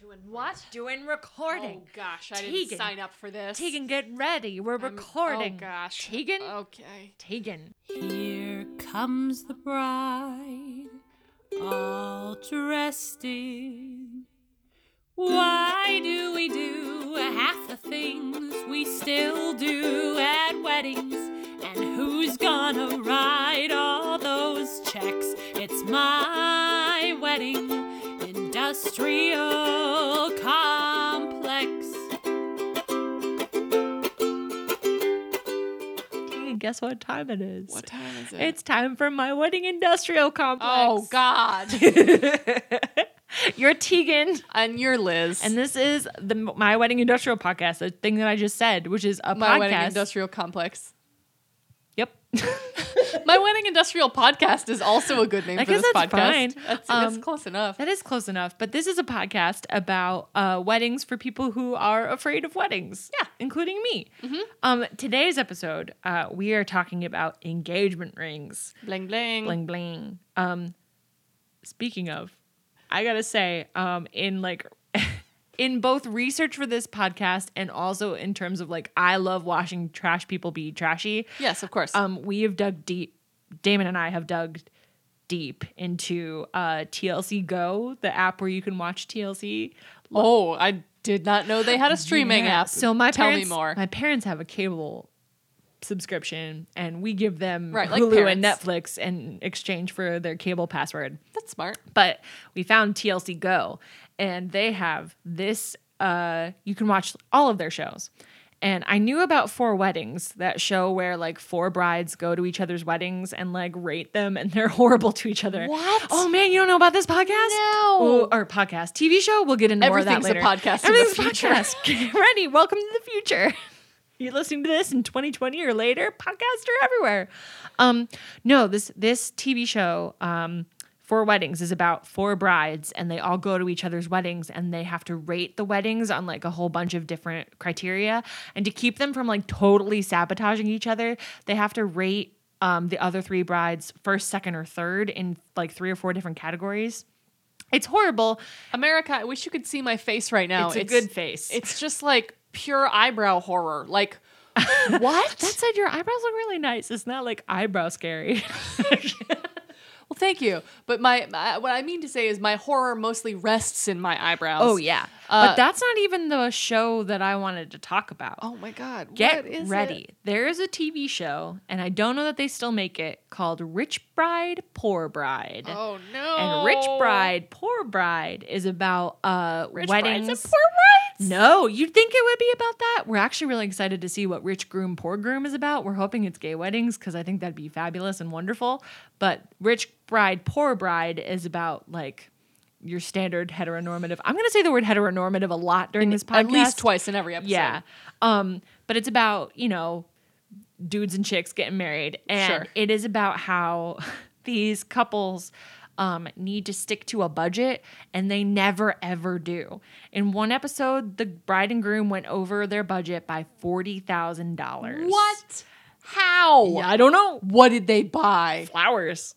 Doing what? Doing recording. Oh gosh, I Tegan. didn't sign up for this. Tegan, get ready. We're I'm- oh, recording. Oh gosh. Tegan? Okay. Tegan. Here comes the bride, all dressed in. Why do we do half the things we still do at weddings? And who's gonna write all those checks? It's my wedding industrial complex. Tegan, guess what time it is? What time is it? It's time for my wedding industrial complex. oh God. You're Tegan. and you're Liz. And this is the My Wedding Industrial Podcast, the thing that I just said, which is a my podcast. wedding industrial complex. My wedding industrial podcast is also a good name I for guess this that's podcast. fine. That's, that's Um, close enough. that is close enough. But this is a podcast about uh, weddings for people who are afraid of weddings. Yeah, including me. Um, today's episode, uh, we are talking about engagement rings. Bling bling. Bling bling. Um, speaking of, I gotta say, um, in like. In both research for this podcast and also in terms of like, I love watching trash people be trashy. Yes, of course. Um, we have dug deep. Damon and I have dug deep into uh, TLC Go, the app where you can watch TLC. oh, I did not know they had a streaming Yeah. app. So my Tell parents, me more. My parents have a cable subscription, and we give them Right, like Hulu and. Netflix in exchange for their cable password. That's smart. But we found TLC Go, and they have this. Uh, you can watch all of their shows. And I knew about Four Weddings, that show where like four brides go to each other's weddings and like rate them, and they're horrible to each other. What? Oh man, you don't know about this podcast? No. Oh, or podcast, TV show. We'll get into more of that Everything's a later. podcast Everything's a podcast. Get ready. Welcome to the future. You're listening to this in 2020 or later. Podcasts are everywhere. Um, no, this this TV show, um, Four Weddings, is about four brides, and they all go to each other's weddings, and they have to rate the weddings on like a whole bunch of different criteria, and to keep them from like totally sabotaging each other, they have to rate um, the other three brides first, second, or third in like three or four different categories. It's horrible. America, I wish you could see my face right now. It's a good face. It's just like pure eyebrow horror. Like, what? That said, your eyebrows look really nice. It's not like eyebrow scary. well, thank you. But my, my what I mean to say is my horror mostly rests in my eyebrows. Oh yeah, Uh, but that's not even the show that I wanted to talk about. Oh my god. Get what is ready. it? There is a TV show, and I don't know that they still make it, called Rich Bride, Poor Bride. Oh no. And Rich Bride, Poor Bride is about uh Rich weddings. brides and poor brides. No, you'd think it would be about that. We're actually really excited to see what Rich Groom, Poor Groom is about. We're hoping it's gay weddings because I think that'd be fabulous and wonderful. But Rich Bride, Poor Bride is about like your standard heteronormative. I'm going to say the word heteronormative a lot during this podcast. At least twice in every episode. Yeah. Um, but it's about, you know, dudes and chicks getting married. And Sure. it is about how these couples um, need to stick to a budget and they never ever do. In one episode, the bride and groom went over their budget by $40,000. What? How? Yeah, I don't know. What did they buy? Flowers.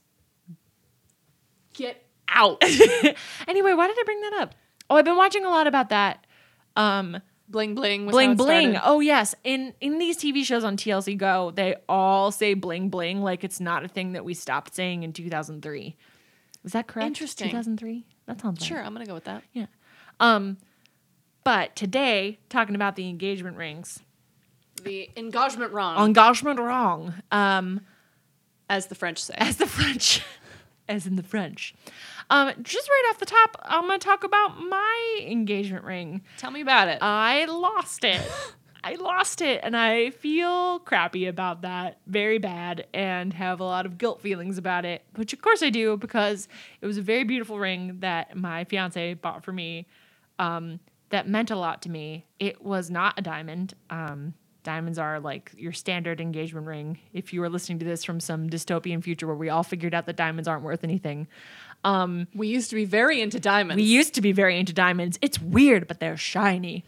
Get out. anyway, why did I bring that up? Oh, I've been watching a lot about that. Um, bling bling. Was bling bling. started. Oh yes, in in these TV shows on TLC Go, they all say bling bling like it's not a thing that we stopped saying in 2003. Is that correct? Interesting. 2003. That sounds right. Sure, I'm gonna go with that. Yeah. Um, but today talking about the engagement rings. The engagement wrong, Engagement wrong. Um, as the French say. as the French, as in the French. Um, just right off the top, I'm gonna talk about my engagement ring. Tell me about it. I lost it. I lost it and I feel crappy about that, very bad, and have a lot of guilt feelings about it, which of course I do because it was a very beautiful ring that my fiance bought for me um, that meant a lot to me. It was not a diamond. Um, diamonds are like your standard engagement ring. If you are listening to this from some dystopian future where we all figured out that diamonds aren't worth anything, we used to be very into diamonds. we used to be very into diamonds. It's weird, but they're shiny.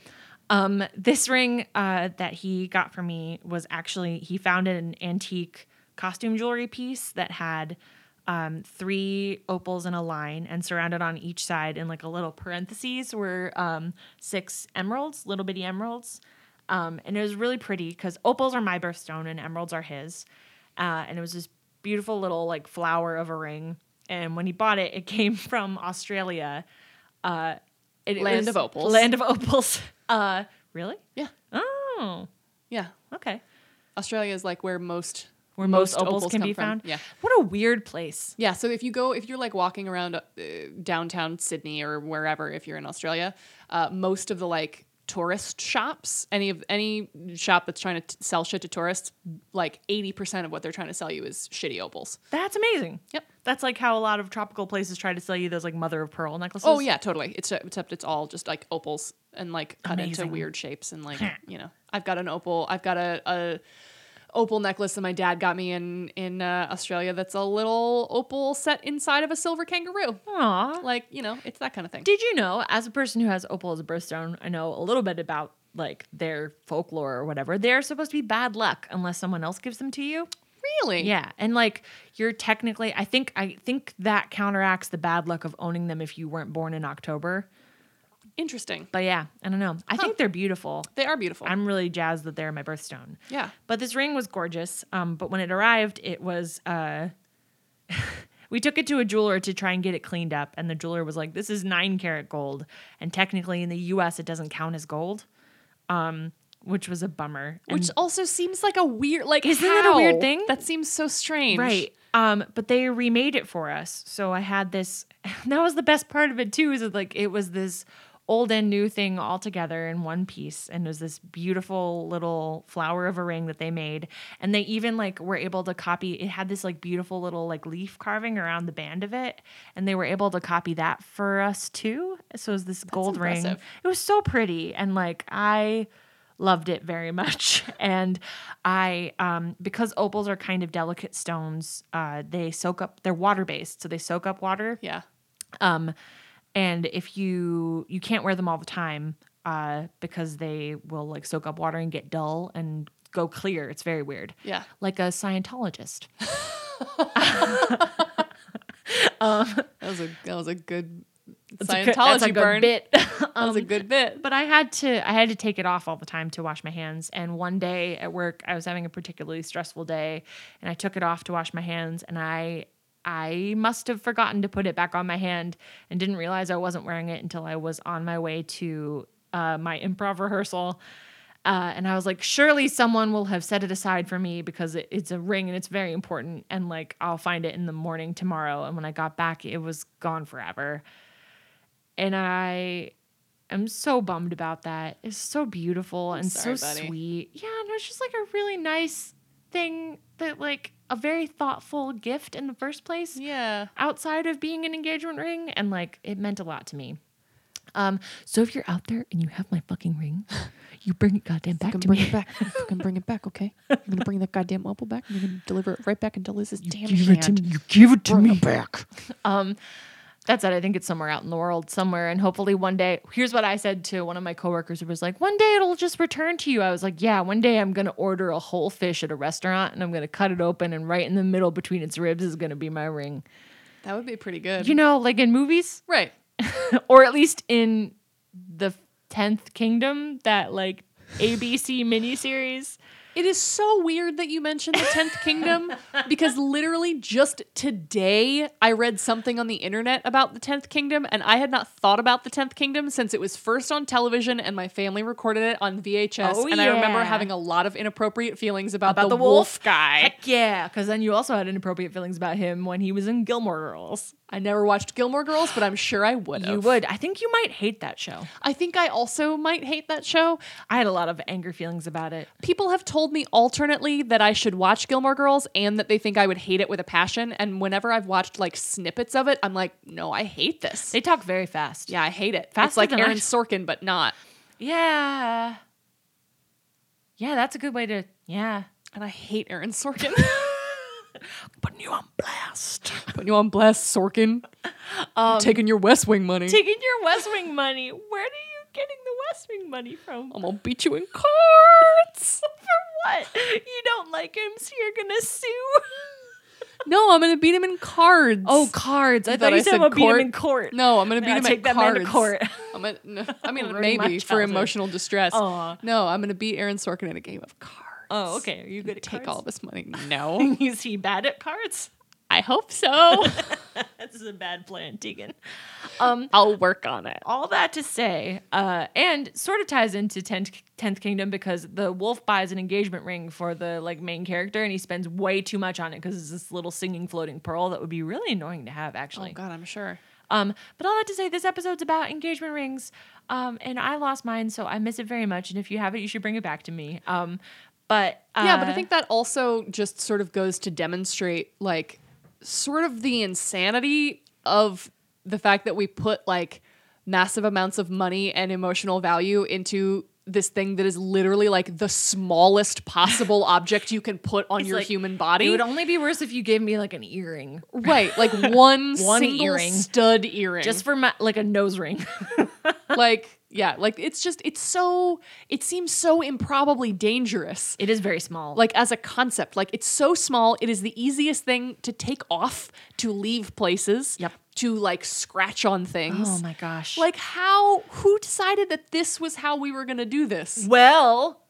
Um, this ring uh, that he got for me was actually he found an antique costume jewelry piece that had um, three opals in a line, and surrounded on each side in like a little parentheses were um, six emeralds, little bitty emeralds. Um, and it was really pretty because opals are my birthstone and emeralds are his. Uh, and it was this beautiful little like flower of a ring. And when he bought it, it came from Australia. Uh, it Land of opals. Land of opals. Uh, really? Yeah. Oh, Yeah. okay. Australia is like where most Where most, opals, opals can come be from. found. Yeah. What a weird place. Yeah, so if you go, if you're like walking around uh, downtown Sydney or wherever, if you're in Australia, uh, most of the like tourist shops, any of any shop that's trying to t- sell shit to tourists, like eighty percent of what they're trying to sell you is shitty opals. That's amazing. Yep. That's like how a lot of tropical places try to sell you those like mother of pearl necklaces. Oh yeah, totally. It's except it's all just like opals and like cut Amazing. into weird shapes and like you know, I've got an opal. I've got a. a opal necklace that my dad got me in in uh, Australia that's a little opal set inside of a silver kangaroo. Aw. Like, you know, it's that kind of thing. Did you know, as a person who has opal as a birthstone, I know a little bit about like their folklore or whatever. They're supposed to be bad luck unless someone else gives them to you. really? Yeah, and like you're technically, I think, I think that counteracts the bad luck of owning them if you weren't born in October. Interesting. But yeah, I don't know. I think they're beautiful. They are beautiful. I'm really jazzed that they're my birthstone. yeah. But this ring was gorgeous. Um, but when it arrived, it was uh we took it to a jeweler to try and get it cleaned up, and the jeweler was like, This is nine karat gold. And technically in the US it doesn't count as gold. Um, which was a bummer. And- Which also seems like a weird like Isn't that a weird thing? That seems so strange. Right. Um, but they remade it for us. So I had this that was the best part of it too, is that like it was this old and new thing all together in one piece. And it was this beautiful little flower of a ring that they made. And they even like were able to copy it had this like beautiful little like leaf carving around the band of it. And they were able to copy that for us too. So it was this gold ring. It was so pretty. And like I loved it very much and i um because opals are kind of delicate stones uh they soak up they're water based so they soak up water Yeah. um and if you you can't wear them all the time uh because they will like soak up water and get dull and go clear it's very weird Yeah. like a scientologist That was a that was a good Scientology a good burn. bit That was a Um, good bit. but I had to I had to take it off all the time to wash my hands. And one day at work, I was having a particularly stressful day, and I took it off to wash my hands, and I I must have forgotten to put it back on my hand and didn't realize I wasn't wearing it until I was on my way to uh, my improv rehearsal. Uh, and I was like, surely someone will have set it aside for me because it, it's a ring and it's very important. And like, I'll find it in the morning tomorrow. And when I got back, it was gone forever. And I am so bummed about that. It's so beautiful and sorry, so buddy. sweet. Yeah, no, it's just like a really nice thing that, like, a very thoughtful gift in the first place Yeah. outside of being an engagement ring. And like, it meant a lot to me. Um, so if you're out there and you have my fucking ring, you bring it goddamn back to bring me. it back. Fucking bring it back, okay? I'm gonna bring that goddamn opal back. and You're gonna deliver it right back into Liz's damn give it to hand. me. You give it to Bring me it back. Um, that's it. I think it's somewhere out in the world somewhere. And hopefully one day, here's what I said to one of my coworkers who was like, one day it'll just return to you. I was like, yeah, one day I'm going to order a whole fish at a restaurant and I'm going to cut it open and right in the middle between its ribs is going to be my ring. That would be pretty good. You know, like in movies right. or at least in the 10th Kingdom, that like ABC miniseries. It is so weird that you mentioned the 10th Kingdom because literally just today I read something on the internet about the 10th Kingdom and I had not thought about the 10th Kingdom since it was first on television and my family recorded it on VHS Oh, and I remember having a lot of inappropriate feelings about, About the, the wolf, wolf? guy. Heck yeah. Because then you also had inappropriate feelings about him when he was in Gilmore Girls. I never watched Gilmore Girls, but I'm sure I would. You would. I think you might hate that show. I think I also might hate that show. I had a lot of anger feelings about it. People have told me alternately that I should watch Gilmore Girls and that they think I would hate it with a passion. And whenever I've watched like snippets of it, I'm like, no, I hate this. They talk very fast. yeah, I hate it. it's like than I- Aaron Sorkin, but not. Yeah. Yeah, that's a good way to. Yeah. And I hate Aaron Sorkin. Putting you on blast. Putting you on blast, Sorkin. Um, Taking your West Wing money. taking your West Wing money. Where are you getting the West Wing money from? I'm gonna beat you in cards. For what? You don't like him, so you're gonna sue. No, I'm gonna beat him in cards. Oh, cards. I thought thought I you said I'm gonna beat him in court. no, I'm gonna beat him take at that man cards. to court. I'm gonna, no, I mean, maybe for emotional distress. Aw. No, I'm gonna beat Aaron Sorkin in a game of cards. Oh, okay. Are you good at Take cards? all this money. No, Is he bad at cards? I hope so. This is a bad plan, Tegan. Um, I'll work on it. all that to say, uh, and sort of ties into 10th, 10th Kingdom because the wolf buys an engagement ring for the like main character and he spends way too much on it because it's this little singing floating pearl that would be really annoying to have actually. Oh God, I'm sure. Um, but all that to say, this episode's about engagement rings. Um, and I lost mine, so I miss it very much. And if you have it, you should bring it back to me. Um, but uh, yeah, but I think that also just sort of goes to demonstrate like sort of the insanity of the fact that we put like massive amounts of money and emotional value into this thing that is literally like the smallest possible object you can put on it's your like, human body. It would only be worse if you gave me like an earring, right, like one, One single earring. stud earring. just for my, like a nose ring. like yeah, like it's just it's so it seems so improbably dangerous. it is very small. like as a concept like it's so small it is the easiest thing to take off to leave places Yep. to like scratch on things oh my gosh. like how who decided that this was how we were going to do this Well,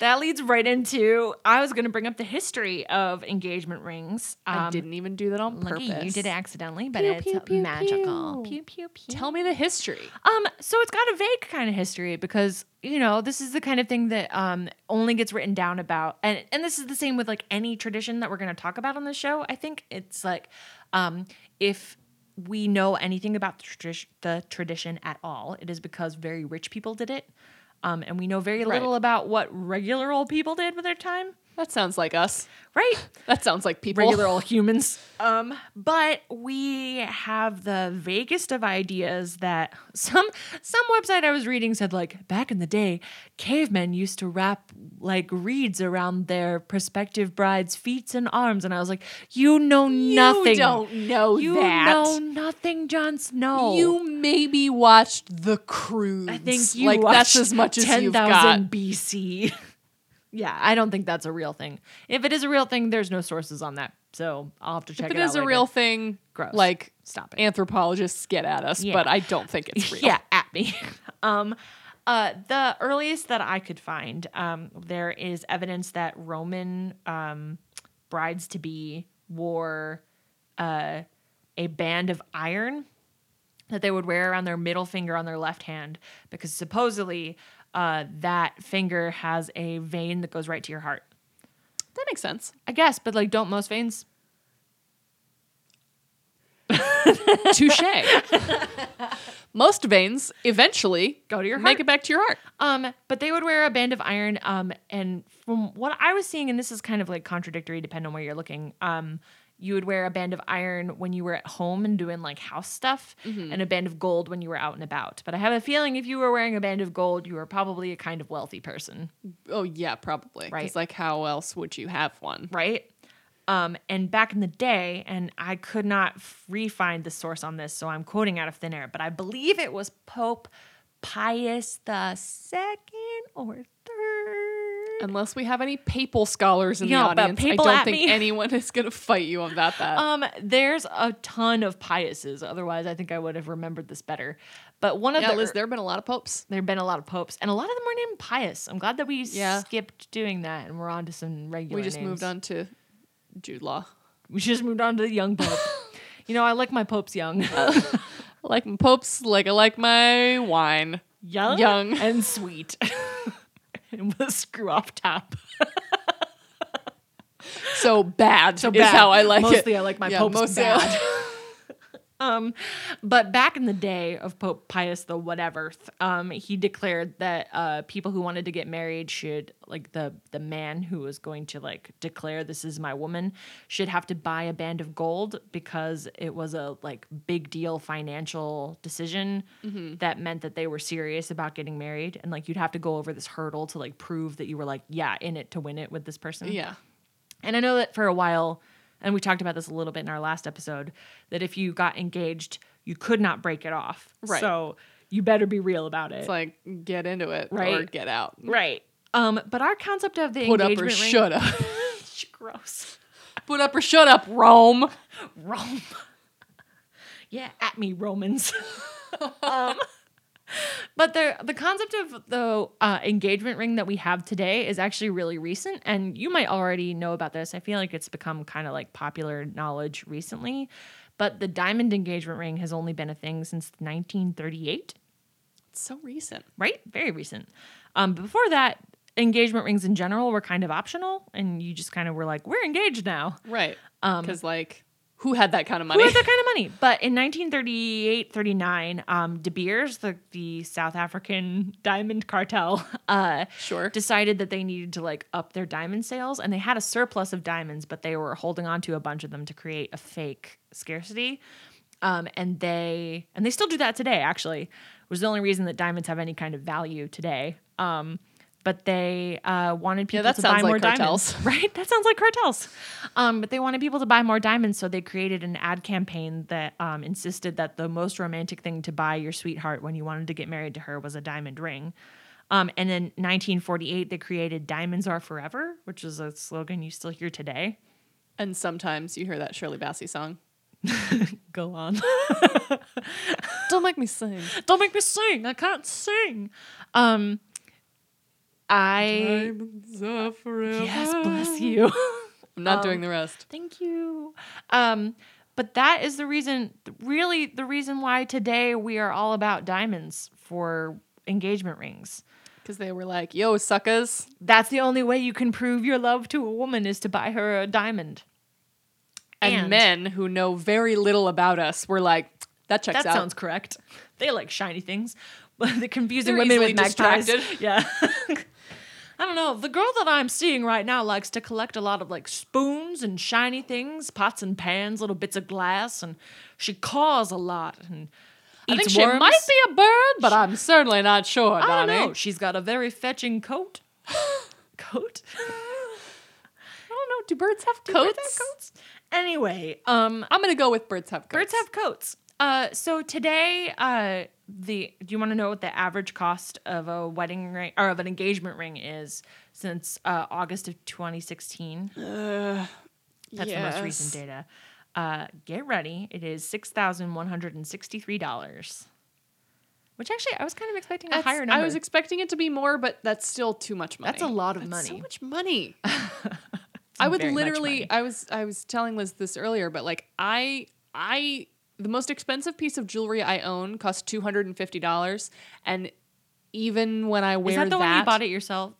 that leads right into I was going to bring up the history of engagement rings. i Um, didn't even do that on purpose You did it accidentally, but Pew, it's pew, pew, magical. pew. Pew pew pew. tell me the history Um, so it's got a vague kind of history because you know this is the kind of thing that um only gets written down about, and and this is the same with like any tradition that we're going to talk about on the show. I think it's like, um, if we know anything about the, tradi- the tradition at all, it is because very rich people did it, um, and we know very Right. little about what regular old people did with their time. That sounds like us Right that sounds like people regular old humans. Um, but we have the vaguest of ideas that some some website I was reading said like back in the day, cavemen used to wrap like reeds around their prospective bride's feet and arms, and I was like, you know nothing. you don't know You that know nothing, Jon Snow. you maybe watched the Croods I think you like that's watched as much as 10,000 BC. yeah, I don't think that's a real thing. If it is a real thing, there's no sources on that, so I'll have to check if it it out a real thing Gross. like Stop it. anthropologists get at us, Yeah. but I don't think it's real. Yeah, at me. um, uh, the earliest that I could find, um, there is evidence that Roman um, brides to be wore uh, a band of iron that they would wear around their middle finger on their left hand because supposedly uh, that finger has a vein that goes right to your heart. That makes sense. I guess, but like, don't most veins? Touche. Most veins eventually Go to your heart. make it back to your heart. Um, but they would wear a band of iron. Um, and from what I was seeing, and this is kind of like contradictory depending on where you're looking. Um, you would wear a band of iron when you were at home and doing like house stuff, and a band of gold when you were out and about. But I have a feeling if you were wearing a band of gold, you were probably a kind of wealthy person, Oh yeah, probably. Right. Because like, how else would you have one? right? Um, and back in the day, and I could not re-find the source on this, so I'm quoting out of thin air, but I believe it was Pope Pius the second or. Unless we have any papal scholars in Yeah, the audience, I don't think me. anyone is gonna fight you about that. Um, there's a ton of Piuses. Otherwise, I think I would have remembered this better. But one of yeah, the Liz, there have been a lot of popes. there have been a lot of popes, and a lot of them are named Pius. I'm glad that we Yeah. skipped doing that, and we're on to some regular. We just names. moved on to Jude Law. We just moved on to the young pope. you know, I like my popes young, I like my popes like I like my wine. young, Young. and sweet, and with a screw off top. So bad So is bad. how I like it. Mostly I like my Yeah, popes mostly bad. Um, but back in the day of Pope Pius the whatever, um, he declared that uh, people who wanted to get married should like the the man who was going to like declare this is my woman should have to buy a band of gold because it was a like big deal financial decision Mm-hmm. that meant that they were serious about getting married and like you'd have to go over this hurdle to like prove that you were like yeah in it to win it with this person yeah. and I know that for a while, and we talked about this a little bit in our last episode, that if you got engaged, you could not break it off. Right. So you better be real about it. It's like get into it right? or get out. right. Um, but our concept of the Put up or ring, shut up. gross. Put up or shut up, Rome. Rome. yeah, at me, Romans. um, but the the concept of the uh, engagement ring that we have today is actually really recent, and you might already know about this. I feel like it's become kind of like popular knowledge recently. But the diamond engagement ring has only been a thing since 1938, It's so recent. right? Very recent. Um, before that, engagement rings in general were kind of optional, and you just kind of were like, "We're engaged now." Right. Um, Because, like, who had that kind of money? Who had that kind of money? But in 1938, 39, um, De Beers, the, the South African diamond cartel, uh, Sure. decided that they needed to like up their diamond sales, and they had a surplus of diamonds, but they were holding on to a bunch of them to create a fake scarcity. Um, and they and they still do that today. Actually, was the only reason that diamonds have any kind of value today. Um, but they uh, wanted people that to buy more like diamonds, right? That sounds like cartels. Um, but they wanted people to buy more diamonds, so they created an ad campaign that um, insisted that the most romantic thing to buy your sweetheart when you wanted to get married to her was a diamond ring. Um, and in 1948, they created "Diamonds Are Forever," which is a slogan you still hear today. And sometimes you hear that Shirley Bassey song. Go on. Don't make me sing. Don't make me sing. I can't sing. Um, I yes, bless you. I'm not Um, doing the rest. Thank you. Um, but that is the reason, really, the reason why today we are all about diamonds for engagement rings. Because they were like, yo, suckers. That's the only way you can prove your love to a woman is to buy her a diamond. And, And- men who know very little about us were like, that checks That out. sounds correct. They like shiny things. the confusing They're women with magpies. distracted. Yeah. I don't know. The girl that I'm seeing right now likes to collect a lot of like spoons and shiny things, pots and pans, little bits of glass, and she caws a lot and I think she worms. might be a bird, but I'm certainly not sure, I don't know. She's got a very fetching coat. coat? I don't know. Do birds have Do coats? birds have coats? Anyway, um, I'm gonna go with birds have coats. Birds have coats. Uh, so today, uh, the do you want to know what the average cost of a wedding ring or of an engagement ring is since uh, August of 2016? That's the most recent data. Uh, get ready. It is six thousand one hundred and sixty-three dollars. Which actually, I was kind of expecting a higher number. I was expecting it to be more, but that's still too much money. That's a lot of money. That's So much money. I would literally. I was. I was telling Liz this earlier, but like I. I. The most expensive piece of jewelry I own cost two hundred and fifty dollars, and even when I wear is that the that, one you bought it yourself?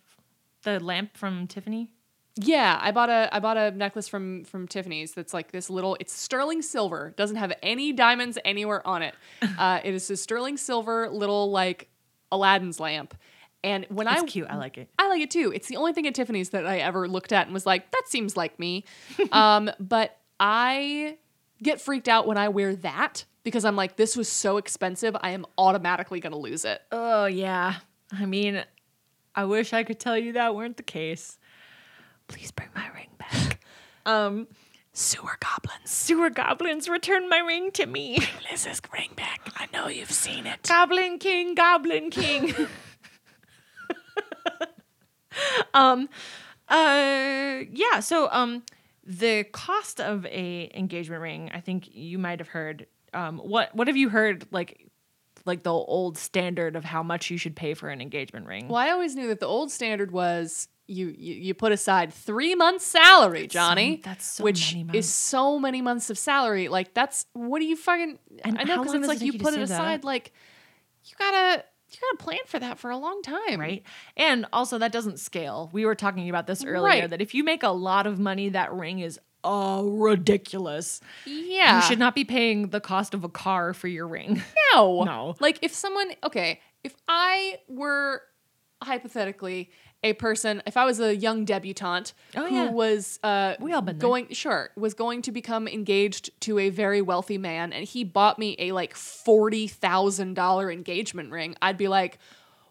The lamp from Tiffany. Yeah, I bought a I bought a necklace from from Tiffany's that's like this little it's sterling silver, doesn't have any diamonds anywhere on it. Uh, it is a sterling silver little like Aladdin's lamp. And when It's I cute. I like it. I like it too. It's the only thing at Tiffany's that I ever looked at and was like, that seems like me. um, but I get freaked out when I wear that because I'm like, this was so expensive, I am automatically gonna lose it. Oh yeah. I mean, I wish I could tell you that weren't the case. Please bring my ring back. um, Sewer goblins. sewer goblins, return my ring to me. Liz's ring back. I know you've seen it. Goblin King, Goblin King. um, uh, yeah. So, um, the cost of a engagement ring, I think you might have heard. Um, what what have you heard like, like the old standard of how much you should pay for an engagement ring? Well, I always knew that the old standard was you you, you put aside three months' salary, Johnny. that's so which is so many months of salary. Like that's what do you fucking? And I know because it's like you you put it save that aside. Like you gotta you gotta plan for that for a long time, right? And also that doesn't scale. We were talking about this earlier Right. that if you make a lot of money, that ring is uh ridiculous. Yeah, You should not be paying the cost of a car for your ring. No. No. Like if someone okay, if I were hypothetically a person, if I was a young debutante Oh, who yeah. was uh We all been there. going sure, was going to become engaged to a very wealthy man and he bought me a like $40,000 engagement ring, I'd be like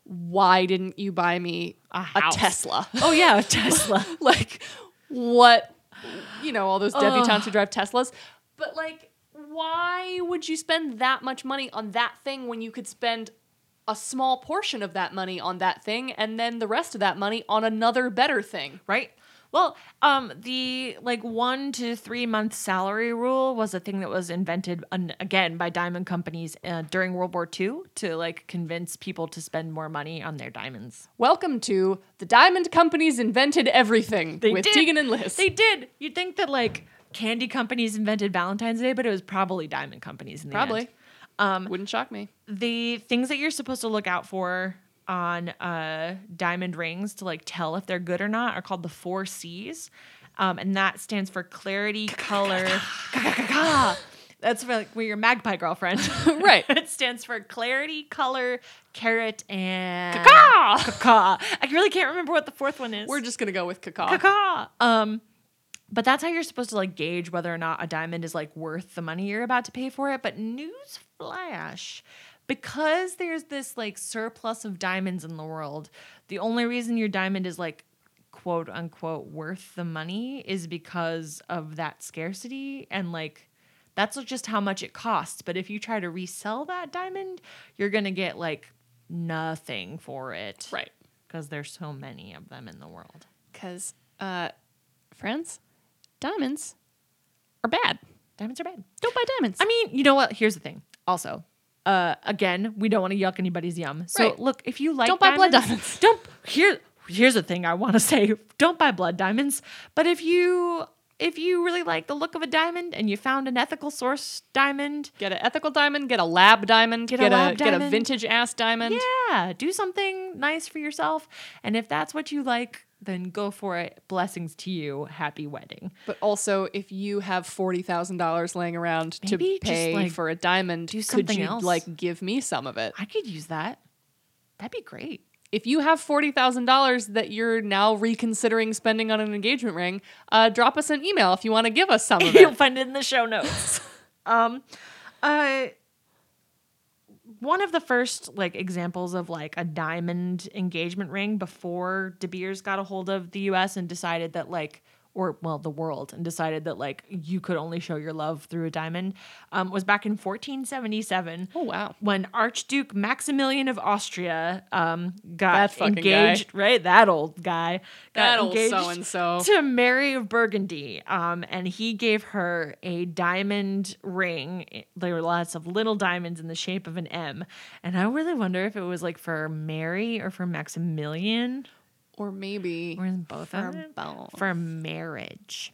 why didn't you buy me A a. Tesla? oh yeah, a Tesla. like what you know all those debutantes who drive teslas but like why would you spend that much money on that thing when you could spend a small portion of that money on that thing and then the rest of that money on another better thing right? Well, um, the like one to three month salary rule was a thing that was invented un- again by diamond companies uh, during World War II to like convince people to spend more money on their diamonds. Welcome to the Diamond Companies invented everything with did. Tegan and Liz. They did. You'd think that like candy companies invented Valentine's Day, but it was probably diamond companies in the Probably. end. Um, Wouldn't shock me. the things that you're supposed to look out for on uh, diamond rings to like tell if they're good or not are called the four C's, um, and that stands for clarity, color. That's for like, your magpie girlfriend, Right. it stands for clarity, color, carat, and Caw! caca. I really can't remember what the fourth one is. We're just gonna go with cacao. caca. Um, but that's how you're supposed to like gauge whether or not a diamond is like worth the money you're about to pay for it. But news flash, because there's this like surplus of diamonds in the world, the only reason your diamond is like quote unquote worth the money is because of that scarcity and like that's just how much it costs. But if you try to resell that diamond, you're gonna get like nothing for it, Right. Because there's so many of them in the world. Because, uh, friends, diamonds are bad. Diamonds are bad. Don't buy diamonds. I mean, you know what? Here's the thing. Also, uh, again, we don't want to yuck anybody's yum. So Right. look, if you like, Don't buy blood diamonds-. Don't here. Here's the thing I want to say: don't buy blood diamonds. But if you if you really like the look of a diamond and you found an ethical source diamond, get an ethical diamond, get a lab diamond, Get a a, lab get a diamond. vintage ass diamond. yeah, do something nice for yourself. And if that's what you like, then go for it. Blessings to you. Happy wedding. But also, if you have forty thousand dollars laying around Maybe to pay like, for a diamond, do could something you else. like give me some of it? I could use that. That'd be great. If you have forty thousand dollars that you're now reconsidering spending on an engagement ring, uh, drop us an email if you want to give us some of it. You'll find it in the show notes. um, uh, one of the first like examples of like a diamond engagement ring before De Beers got a hold of the U.S. and decided that like. Or well, the world, and decided that like you could only show your love through a diamond, um, was back in 1477 oh wow! when Archduke Maximilian of Austria um, got fucking guy. engaged. Right, that old guy. got That old engaged so-and-so. to Mary of Burgundy, um, and he gave her a diamond ring. There were lots of little diamonds in the shape of an M, and I really wonder if it was like for Mary or for Maximilian Or maybe or both for both. for marriage.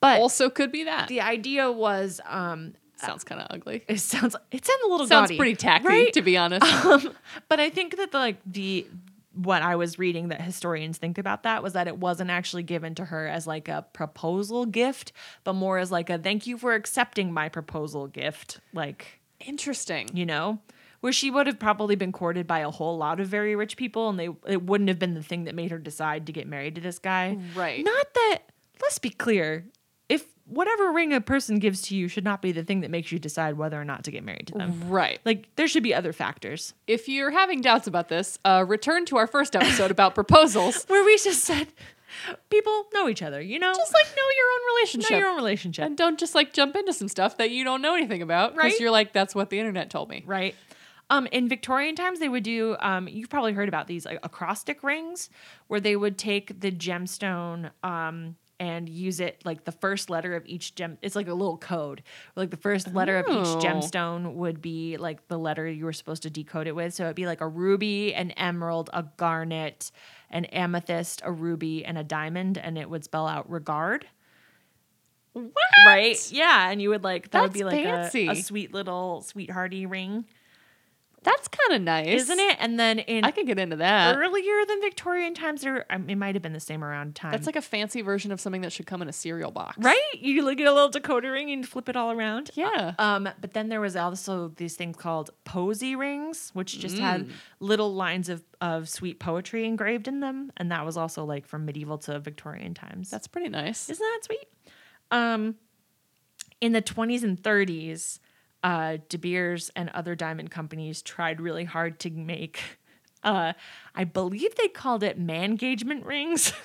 But Also, could be that. the idea was. Um, Sounds kind of ugly. it sounds it sounds a little Sounds gaudy, pretty tacky, right? to be honest. Um, but I think that the, like the what I was reading that historians think about that was that it wasn't actually given to her as like a proposal gift, but more as like a thank you for accepting my proposal gift. Like, Interesting. you know, where she would have probably been courted by a whole lot of very rich people and they it wouldn't have been the thing that made her decide to get married to this guy. Right. Not that let's be clear. If whatever ring a person gives to you should not be the thing that makes you decide whether or not to get married to them. Right. Like there should be other factors. If you're having doubts about this, uh, return to our first episode about proposals. where we just said people know each other, you know? Just like know your own relationship. know your own relationship. and don't just like jump into some stuff that you don't know anything about because Right. you're like, that's what the internet told me. right? Um, in Victorian times, they would do. Um, you've probably heard about these like acrostic rings, where they would take the gemstone um, and use it like the first letter of each gem. It's like a little code. Like the first letter of each Oh. gemstone would be like the letter you were supposed to decode it with. So it'd be like a ruby, an emerald, a garnet, an amethyst, a ruby, and a diamond, and it would spell out regard. What? Right? Yeah, and you would like that would be like a, a sweet little sweethearty ring. That's kind of nice, isn't it? And then in I can get into that. earlier than Victorian times, there it might have been the same around time. That's like a fancy version of something that should come in a cereal box. right. You look at a little decoder ring and flip it all around. Yeah. Um, but then there was also these things called posy rings, which just had Mm. little lines of, of sweet poetry engraved in them, and that was also like from medieval to Victorian times. That's pretty nice. Isn't that sweet? Um, in the 20s and 30s, uh, De Beers and other diamond companies tried really hard to make, uh, I believe they called it man engagement rings,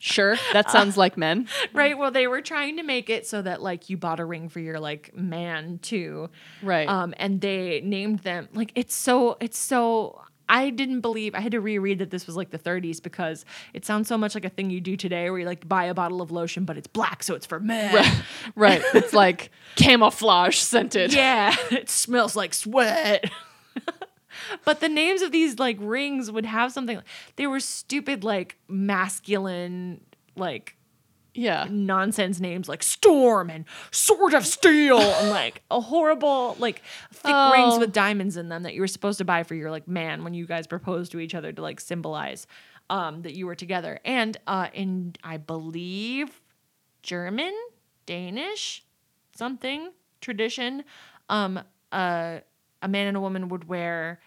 Sure. That sounds like men. right? Well, they were trying to make it so that like you bought a ring for your like man too. Right. Um, and they named them like it's so it's so I didn't believe I had to reread that this was like the 30s because it sounds so much like a thing you do today where you like buy a bottle of lotion but it's black so it's for men. Right. right. It's like camouflage scented. Yeah, it smells like sweat. but the names of these like rings would have something they were stupid like masculine like Yeah. nonsense names like Storm and Sword of Steel and like a horrible like thick Oh. rings with diamonds in them that you were supposed to buy for your like man when you guys proposed to each other to like symbolize um that you were together. And uh in I believe German, Danish, something tradition, um uh a man and a woman would wear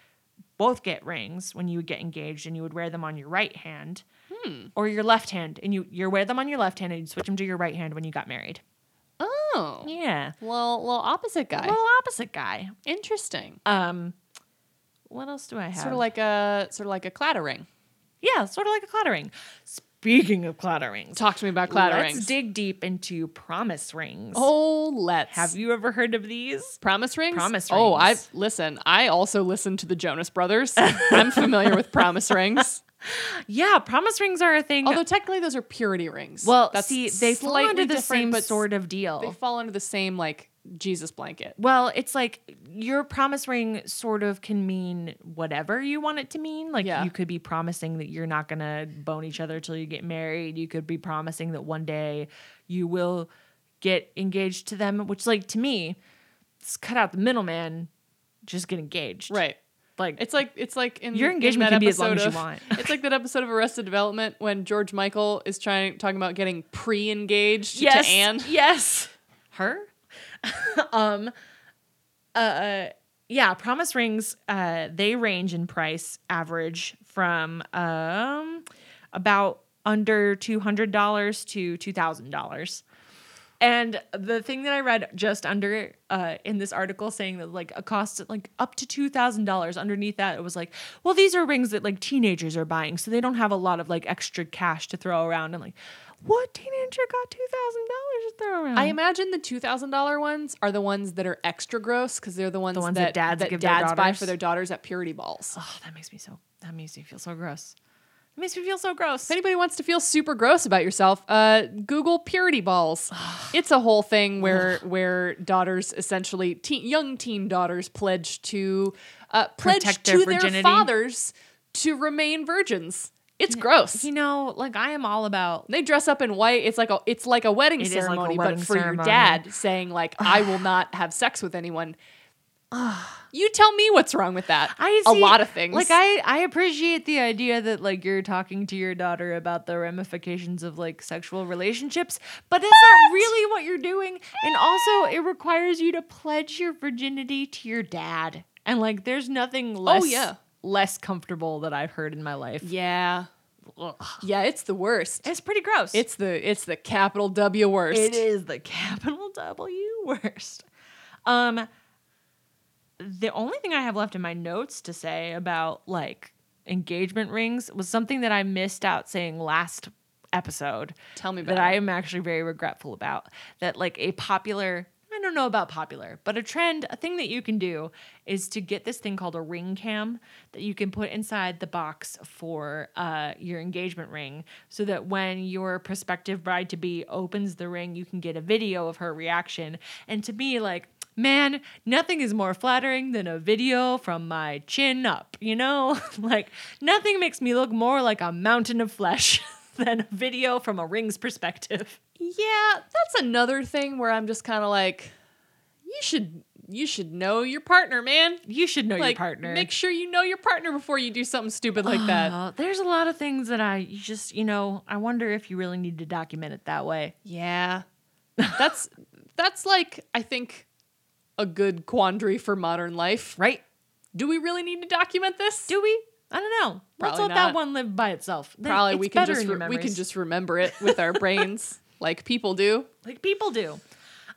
both get rings when you would get engaged and you would wear them on your right hand or your left hand and you you wear them on your left hand and you switch them to your right hand when you got married Oh. yeah Well, little opposite guy. little opposite guy Interesting. um what else do i have Sort of like a sort of like a Claddagh ring. yeah sort of like a Claddagh ring speaking of Claddagh rings Talk to me about Claddagh rings. let's dig deep into promise rings Oh, let's. have you ever heard of these Promise rings? Promise rings. Oh, I listen. I also listen to the Jonas Brothers. I'm familiar with promise rings. yeah promise rings are a thing Although technically those are purity rings. well That's see they fall under the same sort of deal They fall under the same like Jesus blanket. Well, it's like your promise ring sort of can mean whatever you want it to mean. Like Yeah. you could be promising that you're not going to bone each other till you get married. You could be promising that one day you will get engaged to them, which like to me, it's cut out the middleman, just get engaged. Right. Like It's like it's like in Your engagement that can be as long episode as you want. It's like that episode of Arrested Development when George Michael is trying talking about getting pre-engaged yes, to Anne. Yes. Her? um uh yeah, promise rings uh they range in price average from um about under $200 to $2,000. And the thing that I read just under uh, in this article saying that like a cost like up to two thousand dollars. Underneath that, it was like, well, these are rings that like teenagers are buying, so they don't have a lot of like extra cash to throw around. And like, what teenager got two thousand dollars to throw around? I imagine the two thousand dollar ones are the ones that are extra gross because they're the ones, ones that, that dads that dads buy for their daughters at purity balls. oh, that makes me so that makes me feel so gross. It makes me feel so gross. If anybody wants to feel super gross about yourself, uh, Google purity balls. it's a whole thing where where daughters essentially teen, young teen daughters pledge to uh, pledge Protect their to their fathers to remain virgins. It's gross. You know, like I am all about They dress up in white. It's like a it's like a wedding It is like a ceremony, wedding but for your dad saying like I will not have sex with anyone. You tell me what's wrong with that. I a see- lot of things. Like I, I appreciate the idea that like you're talking to your daughter about the ramifications of like sexual relationships, but is that really what you're doing? And also, it requires you to pledge your virginity to your dad, and like there's nothing less, Oh, yeah. less comfortable that I've heard in my life. yeah, yeah, it's the worst. It's pretty gross. It's the it's the capital W worst. It is the capital W worst. Um the only thing I have left in my notes to say about like engagement rings was something that I missed out saying last episode Tell me about that I am actually very regretful about. That like a popular I don't know about popular, but a trend, a thing that you can do is to get this thing called a ring cam that you can put inside the box for uh, your engagement ring so that when your prospective bride to be opens the ring, you can get a video of her reaction. And to me, like, man, nothing is more flattering than a video from my chin up, you know? like, nothing makes me look more like a mountain of flesh than a video from a ring's perspective. Yeah, that's another thing where I'm just kind of like, you should you should know your partner, man. You should know like, your partner. Make sure you know your partner before you do something stupid like that. Uh, there's a lot of things that I you just, you know, I wonder if you really need to document it that way. Yeah, that's that's like I think a good quandary for modern life. Right? Do we really need to document this? Do we? I don't know. Let's Probably let that one live by itself. Then Probably it's we can just re- we can just remember it with our brains like people do. like people do.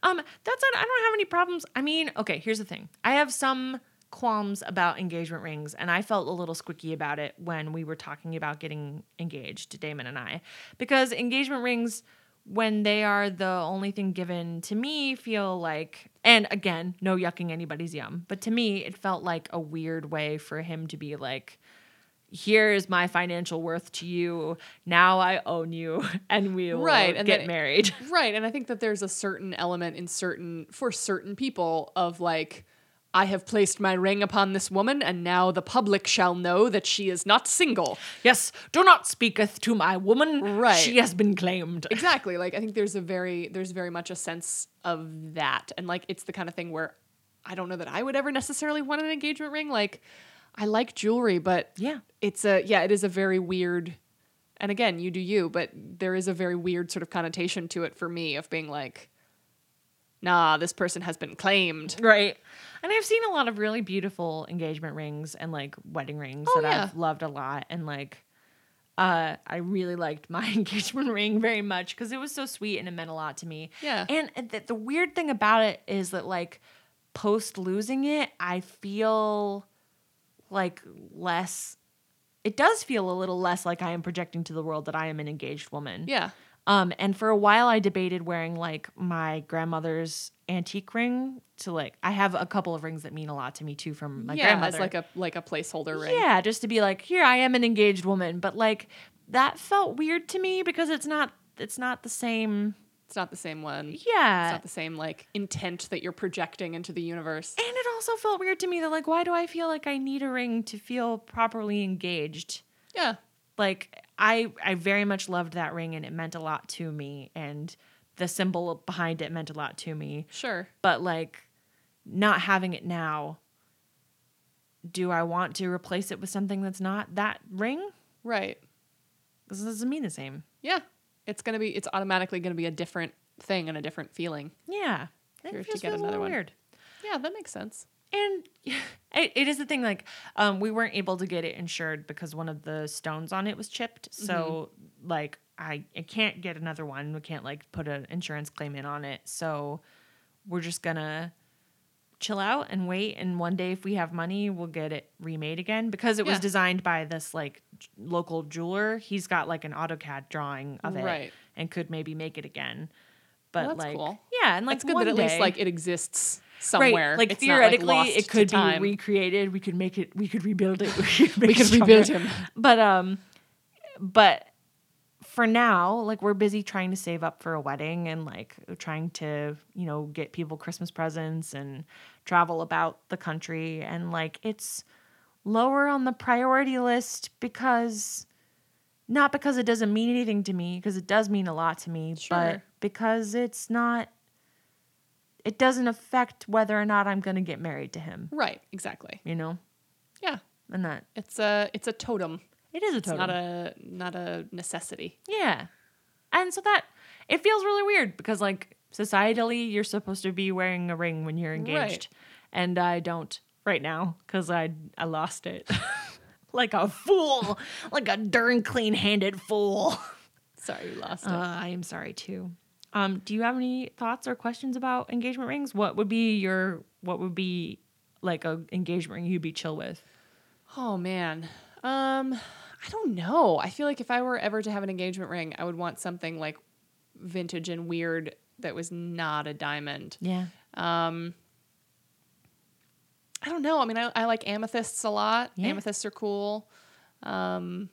Um, that's it. I don't have any problems. I mean, okay, here's the thing. I have some qualms about engagement rings, and I felt a little squicky about it when we were talking about getting engaged, Damon and I, because engagement rings, when they are the only thing given to me, feel like, and again, no yucking anybody's yum, but to me, it felt like a weird way for him to be like, here's my financial worth to you. Now I own you, and we will Right, and get then- married. Right. And I think that there's a certain element in certain, for certain people, of like, I have placed my ring upon this woman, and now the public shall know that she is not single. yes, do not speaketh to my woman. Right. She has been claimed. Exactly. Like, I think there's a very, there's very much a sense of that. And like, it's the kind of thing where I don't know that I would ever necessarily want an engagement ring. Like, I like jewelry, but Yeah. it's a, yeah, it is a very weird, and again, you do you, but there is a very weird sort of connotation to it for me of being like, nah, this person has been claimed. Right. And I've seen a lot of really beautiful engagement rings and like wedding rings Oh, that yeah. I've loved a lot. And like, uh, I really liked my engagement ring very much because it was so sweet and it meant a lot to me. Yeah. And the, the weird thing about it is that like post losing it, I feel like less. It does feel a little less like I am projecting to the world that I am an engaged woman. Yeah. Um, and for a while, I debated wearing like my grandmother's antique ring to like. I have a couple of rings that mean a lot to me too from my yeah, grandmother. as like a like a placeholder ring. yeah, just to be like, here I am an engaged woman. But like that felt weird to me because it's not. It's not the same. It's not the same one. Yeah. It's not the same like intent that you're projecting into the universe. and it also felt weird to me that like, why do I feel like I need a ring to feel properly engaged? Yeah. Like I I very much loved that ring and it meant a lot to me and the symbol behind it meant a lot to me. Sure. But like not having it now do I want to replace it with something that's not that ring? Right. This doesn't mean the same. Yeah. It's gonna be it's automatically gonna be a different thing and a different feeling. Yeah. If It you're to feels get another little one. weird. Yeah, that makes sense. And it, it is the thing like um, we weren't able to get it insured because one of the stones on it was chipped. So like I, I can't get another one. We can't like put an insurance claim in on it. So we're just gonna chill out and wait. And one day if we have money, we'll get it remade again because it was designed by this like j- local jeweler. He's got like an AutoCAD drawing of it Right. and could maybe make it again. But Well, that's like cool. yeah, and like It's good that at least like it exists somewhere. Right. Like It's not, theoretically, it could be recreated. We could make it. We could rebuild it. We could, we could rebuild him. But um, but for now, like we're busy trying to save up for a wedding and like trying to you know get people Christmas presents and travel about the country and like it's lower on the priority list because not because it doesn't mean anything to me because it does mean a lot to me Sure. but because it's not it doesn't affect whether or not I'm going to get married to him, Right, exactly. you know? Yeah. And that It's a it's a totem. it is a It's totem. not a not a necessity. yeah. And so that it feels really weird because like societally you're supposed to be wearing a ring when you're engaged. Right. And I don't right now cuz I I lost it. like a fool, like a darn clean-handed fool. Sorry, you lost it. Uh, I am sorry too. Um, do you have any thoughts or questions about engagement rings? What would be your what would be like a engagement ring you'd be chill with? Oh man. Um I don't know. I feel like if I were ever to have an engagement ring, I would want something like vintage and weird that was not a diamond. Yeah. I don't know. I mean, I, I like amethysts a lot. Yeah. Amethysts are cool. Um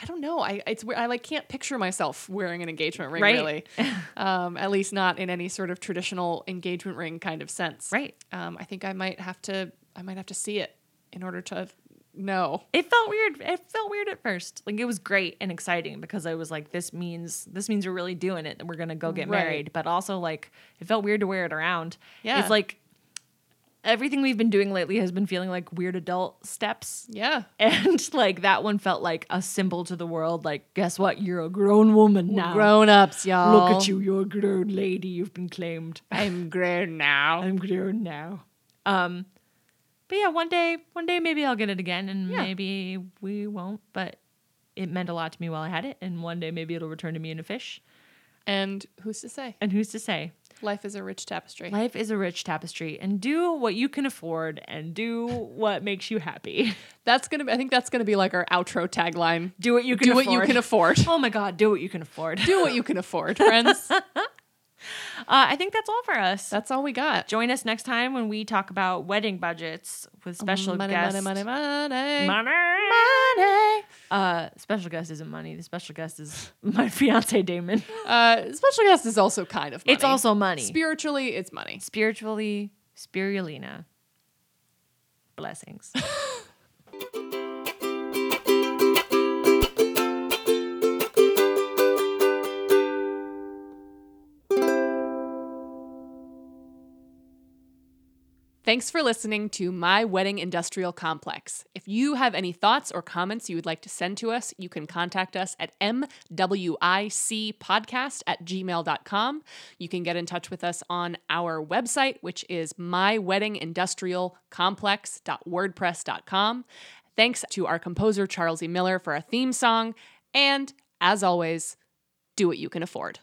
I don't know. I it's I like can't picture myself wearing an engagement ring Right. really. um at least not in any sort of traditional engagement ring kind of sense. Right. Um I think I might have to I might have to see it in order to know. It felt weird. It felt weird at first. Like it was great and exciting because I was like, this means this means we're really doing it and we're gonna go get Right. married. But also like it felt weird to wear it around. Yeah. It's like everything we've been doing lately has been feeling like weird adult steps. Yeah. And like that one felt like a symbol to the world. Like, guess what? You're a grown woman now. Grown-ups, y'all. Look at you, you're a grown lady. You've been claimed. I'm grown now. I'm grown now. Um, but yeah, one day, one day maybe I'll get it again, and Yeah. maybe we won't. But it meant a lot to me while I had it, and one day maybe it'll return to me in a fish. And who's to say? And who's to say? Life is a rich tapestry. Life is a rich tapestry, and do what you can afford, and do what makes you happy. That's gonna be. I think that's gonna be like our outro tagline. Do what you can Do afford. what you can afford. Oh my God, do what you can afford. Do what you can afford, friends. Uh, I think that's all for us. That's all we got. Join us next time when we talk about wedding budgets with special money, guests. money, money, money, Money. money. Uh, special guest isn't money. The special guest is my fiance Damon. Uh, special guest is also kind of money. It's also money. spiritually, it's money. Spiritually, spirulina. Blessings. Thanks for listening to My Wedding Industrial Complex. If you have any thoughts or comments you would like to send to us, you can contact us at mwicpodcast at gmail.com. You can get in touch with us on our website, which is myweddingindustrialcomplex.wordpress.com. Thanks to our composer, Charles E. Miller, for our theme song. And as always, do what you can afford.